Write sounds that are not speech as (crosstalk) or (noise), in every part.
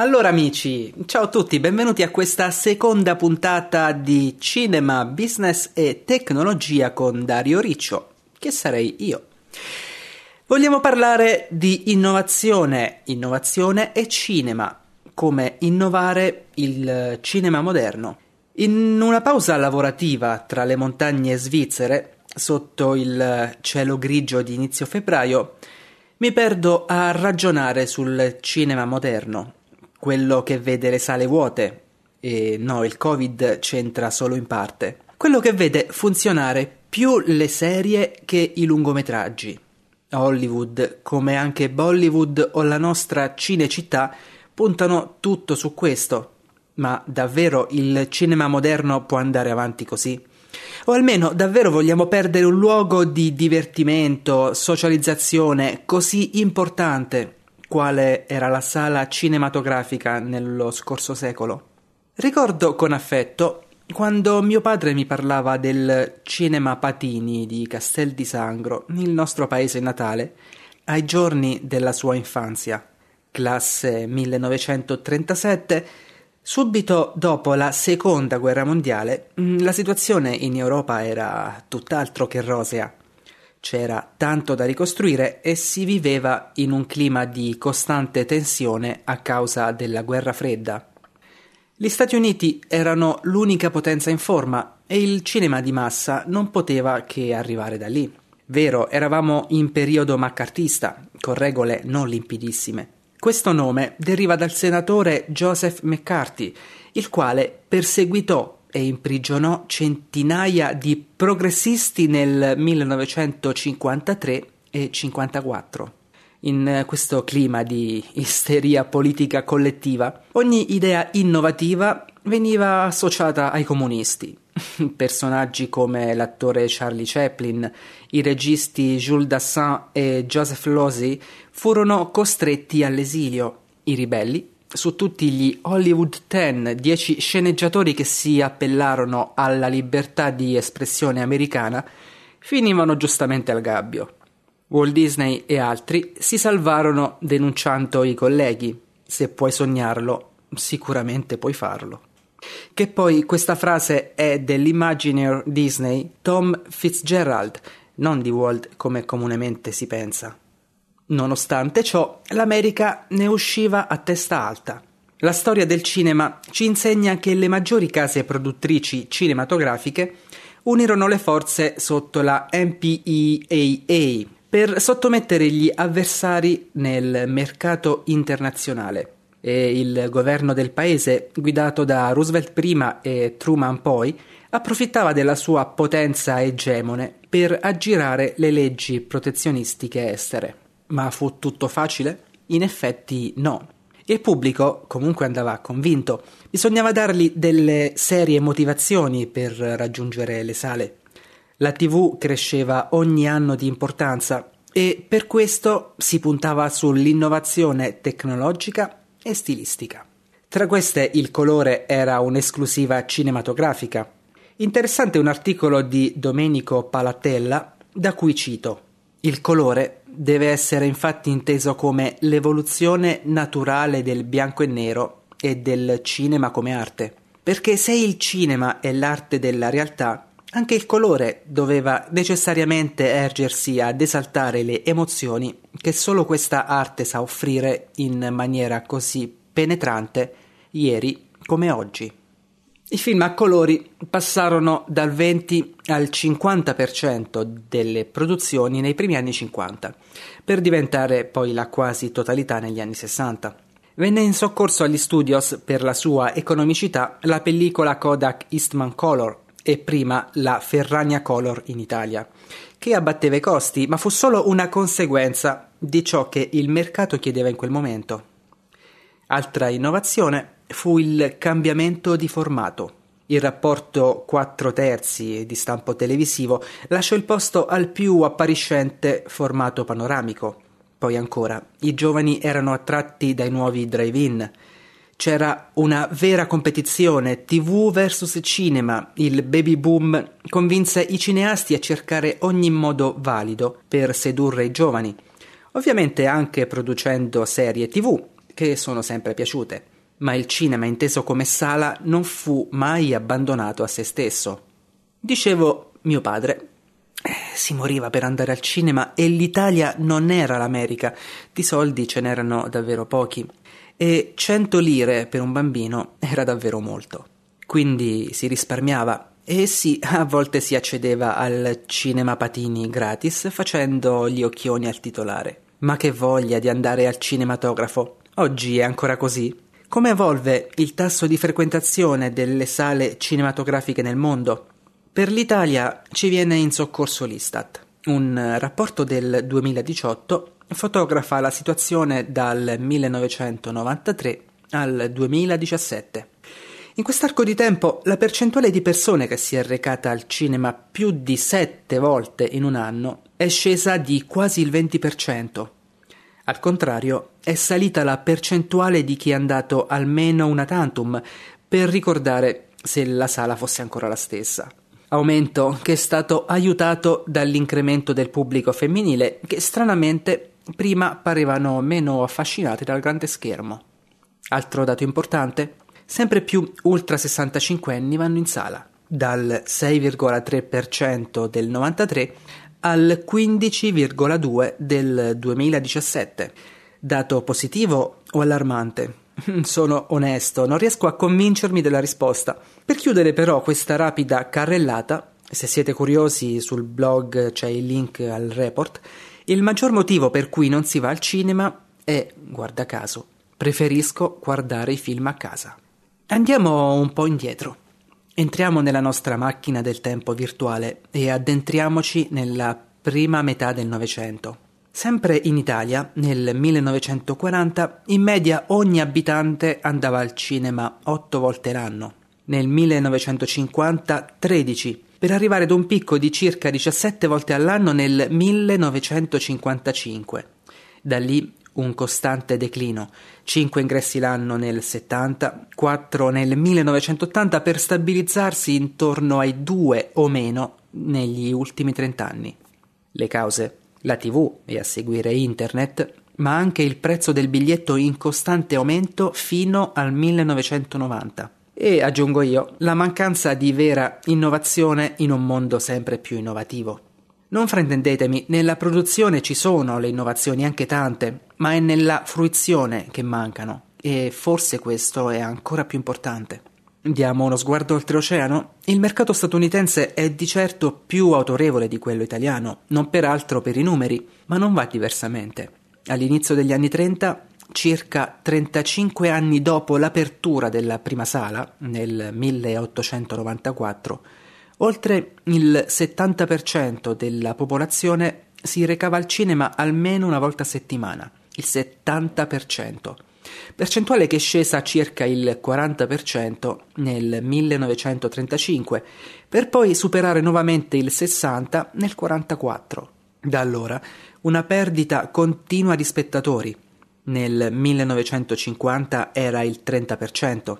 Allora amici, ciao a tutti, benvenuti a questa seconda puntata di Cinema, Business e Tecnologia con Dario Riccio, che sarei io. Vogliamo parlare di innovazione, innovazione e cinema, come innovare il cinema moderno. In una pausa lavorativa tra le montagne svizzere, sotto il cielo grigio di inizio febbraio, mi perdo a ragionare sul cinema moderno, quello che vede le sale vuote, e no, il Covid c'entra solo in parte, quello che vede funzionare più le serie che i lungometraggi. Hollywood, come anche Bollywood o la nostra Cinecittà, puntano tutto su questo. Ma davvero il cinema moderno può andare avanti così? O almeno davvero vogliamo perdere un luogo di divertimento, socializzazione così importante quale era la sala cinematografica nello scorso secolo? Ricordo con affetto quando mio padre mi parlava del cinema Patini di Castel di Sangro, il nostro paese natale, ai giorni della sua infanzia, classe 1937, Subito dopo la seconda guerra mondiale, mm, la situazione in Europa era tutt'altro che rosea. C'era tanto da ricostruire e si viveva in un clima di costante tensione a causa della guerra fredda. Gli Stati Uniti erano l'unica potenza in forma e il cinema di massa non poteva che arrivare da lì. Vero, eravamo in periodo maccartista, con regole non limpidissime. Questo nome deriva dal senatore Joseph McCarthy, il quale perseguitò e imprigionò centinaia di progressisti nel 1953 e 54. In questo clima di isteria politica collettiva, ogni idea innovativa veniva associata ai comunisti. (laughs) Personaggi come l'attore Charlie Chaplin, i registi Jules Dassin e Joseph Losey furono costretti all'esilio. I ribelli su tutti gli Hollywood Ten, dieci sceneggiatori che si appellarono alla libertà di espressione americana, finivano giustamente al gabbio. Walt Disney e altri si salvarono denunciando i colleghi. Se puoi sognarlo, sicuramente puoi farlo. Che poi questa frase è dell'Imagineer Disney Tom Fitzgerald, non di Walt come comunemente si pensa. Nonostante ciò, l'America ne usciva a testa alta. La storia del cinema ci insegna che le maggiori case produttrici cinematografiche unirono le forze sotto la MPEAA per sottomettere gli avversari nel mercato internazionale e il governo del paese, guidato da Roosevelt prima e Truman poi, approfittava della sua potenza egemone per aggirare le leggi protezionistiche estere. Ma fu tutto facile? In effetti no. Il pubblico comunque andava convinto. Bisognava dargli delle serie motivazioni per raggiungere le sale. La TV cresceva ogni anno di importanza e per questo si puntava sull'innovazione tecnologica e stilistica. Tra queste il colore era un'esclusiva cinematografica. Interessante un articolo di Domenico Palatella da cui cito Il colore deve essere infatti inteso come l'evoluzione naturale del bianco e nero e del cinema come arte, perché se il cinema è l'arte della realtà, anche il colore doveva necessariamente ergersi ad esaltare le emozioni che solo questa arte sa offrire in maniera così penetrante ieri come oggi. I film a colori passarono dal 20 al 50% delle produzioni nei primi anni 50, per diventare poi la quasi totalità negli anni 60. Venne in soccorso agli studios per la sua economicità la pellicola Kodak Eastman Color, e prima la Ferragna Color in Italia, che abbatteva i costi, ma fu solo una conseguenza di ciò che il mercato chiedeva in quel momento. Altra innovazione fu il cambiamento di formato. Il rapporto 4 terzi di stampo televisivo lasciò il posto al più appariscente formato panoramico. Poi ancora, i giovani erano attratti dai nuovi drive-in, c'era una vera competizione TV versus cinema. Il baby boom convinse i cineasti a cercare ogni modo valido per sedurre i giovani, ovviamente anche producendo serie TV che sono sempre piaciute, ma il cinema inteso come sala non fu mai abbandonato a se stesso. Dicevo mio padre. Eh, si moriva per andare al cinema e l'Italia non era l'America, di soldi ce n'erano davvero pochi e 100 lire per un bambino era davvero molto. Quindi si risparmiava e sì, a volte si accedeva al cinema patini gratis facendo gli occhioni al titolare. Ma che voglia di andare al cinematografo! Oggi è ancora così. Come evolve il tasso di frequentazione delle sale cinematografiche nel mondo? Per l'Italia ci viene in soccorso l'Istat. Un rapporto del 2018 fotografa la situazione dal 1993 al 2017. In quest'arco di tempo la percentuale di persone che si è recata al cinema più di sette volte in un anno è scesa di quasi il 20%. Al contrario, è salita la percentuale di chi è andato almeno una tantum per ricordare se la sala fosse ancora la stessa aumento che è stato aiutato dall'incremento del pubblico femminile che stranamente prima parevano meno affascinati dal grande schermo. Altro dato importante, sempre più ultra 65 anni vanno in sala, dal 6,3% del 93 al 15,2% del 2017. Dato positivo o allarmante? (laughs) Sono onesto, non riesco a convincermi della risposta. Per chiudere però questa rapida carrellata, se siete curiosi sul blog c'è il link al report, il maggior motivo per cui non si va al cinema è, guarda caso, preferisco guardare i film a casa. Andiamo un po' indietro. Entriamo nella nostra macchina del tempo virtuale e addentriamoci nella prima metà del Novecento. Sempre in Italia, nel 1940, in media ogni abitante andava al cinema otto volte l'anno. Nel 1950 13, per arrivare ad un picco di circa 17 volte all'anno nel 1955. Da lì un costante declino, 5 ingressi l'anno nel 70, 4 nel 1980 per stabilizzarsi intorno ai 2 o meno negli ultimi 30 anni. Le cause la TV e a seguire internet, ma anche il prezzo del biglietto in costante aumento fino al 1990. E aggiungo io, la mancanza di vera innovazione in un mondo sempre più innovativo. Non fraintendetemi, nella produzione ci sono le innovazioni, anche tante, ma è nella fruizione che mancano, e forse questo è ancora più importante. Diamo uno sguardo oltreoceano? Il mercato statunitense è di certo più autorevole di quello italiano, non peraltro per i numeri, ma non va diversamente. All'inizio degli anni 30, circa 35 anni dopo l'apertura della prima sala, nel 1894, oltre il 70% della popolazione si recava al cinema almeno una volta a settimana. Il 70% percentuale che è scesa a circa il 40% nel 1935, per poi superare nuovamente il 60% nel 1944. Da allora una perdita continua di spettatori. Nel 1950 era il 30%,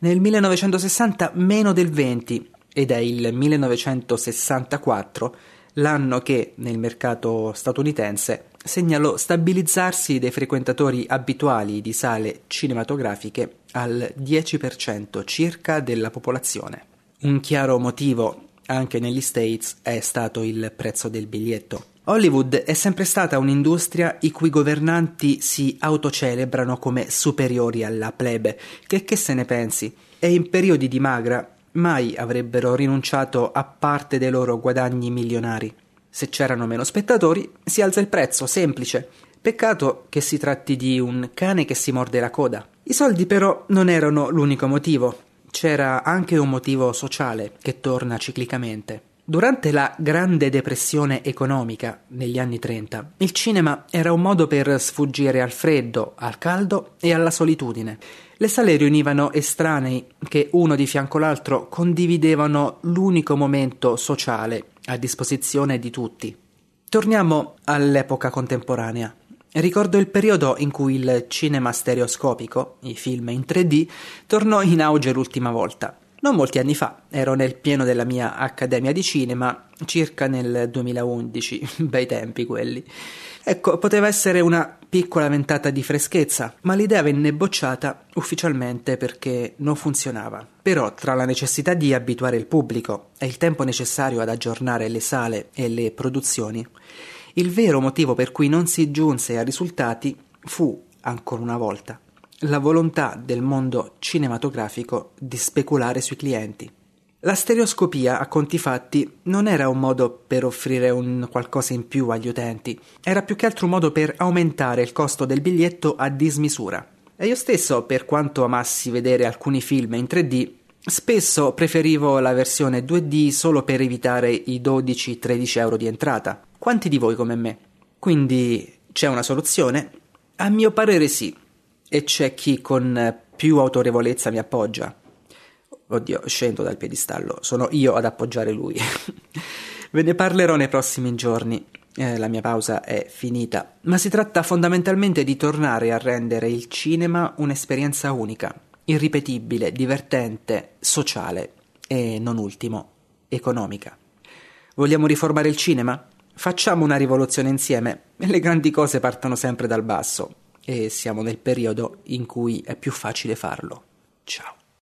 nel 1960 meno del 20% ed è il 1964 l'anno che nel mercato statunitense segnalò stabilizzarsi dei frequentatori abituali di sale cinematografiche al 10% circa della popolazione. Un chiaro motivo anche negli States è stato il prezzo del biglietto. Hollywood è sempre stata un'industria i cui governanti si autocelebrano come superiori alla plebe, che che se ne pensi, e in periodi di magra mai avrebbero rinunciato a parte dei loro guadagni milionari. Se c'erano meno spettatori, si alza il prezzo, semplice. Peccato che si tratti di un cane che si morde la coda. I soldi però non erano l'unico motivo. C'era anche un motivo sociale che torna ciclicamente. Durante la Grande Depressione economica negli anni 30, il cinema era un modo per sfuggire al freddo, al caldo e alla solitudine. Le sale riunivano estranei che uno di fianco all'altro condividevano l'unico momento sociale a disposizione di tutti. Torniamo all'epoca contemporanea. Ricordo il periodo in cui il cinema stereoscopico, i film in 3D, tornò in auge l'ultima volta. Non molti anni fa, ero nel pieno della mia accademia di cinema, circa nel 2011, (laughs) bei tempi quelli. Ecco, poteva essere una piccola ventata di freschezza, ma l'idea venne bocciata ufficialmente perché non funzionava. Però, tra la necessità di abituare il pubblico e il tempo necessario ad aggiornare le sale e le produzioni, il vero motivo per cui non si giunse a risultati fu, ancora una volta, la volontà del mondo cinematografico di speculare sui clienti. La stereoscopia, a conti fatti, non era un modo per offrire un qualcosa in più agli utenti, era più che altro un modo per aumentare il costo del biglietto a dismisura. E io stesso, per quanto amassi vedere alcuni film in 3D, spesso preferivo la versione 2D solo per evitare i 12-13 euro di entrata. Quanti di voi come me? Quindi c'è una soluzione? A mio parere sì e c'è chi con più autorevolezza mi appoggia. Oddio, scendo dal piedistallo, sono io ad appoggiare lui. (laughs) Ve ne parlerò nei prossimi giorni. Eh, la mia pausa è finita, ma si tratta fondamentalmente di tornare a rendere il cinema un'esperienza unica, irripetibile, divertente, sociale e, non ultimo, economica. Vogliamo riformare il cinema? Facciamo una rivoluzione insieme. Le grandi cose partono sempre dal basso e siamo nel periodo in cui è più facile farlo. Ciao.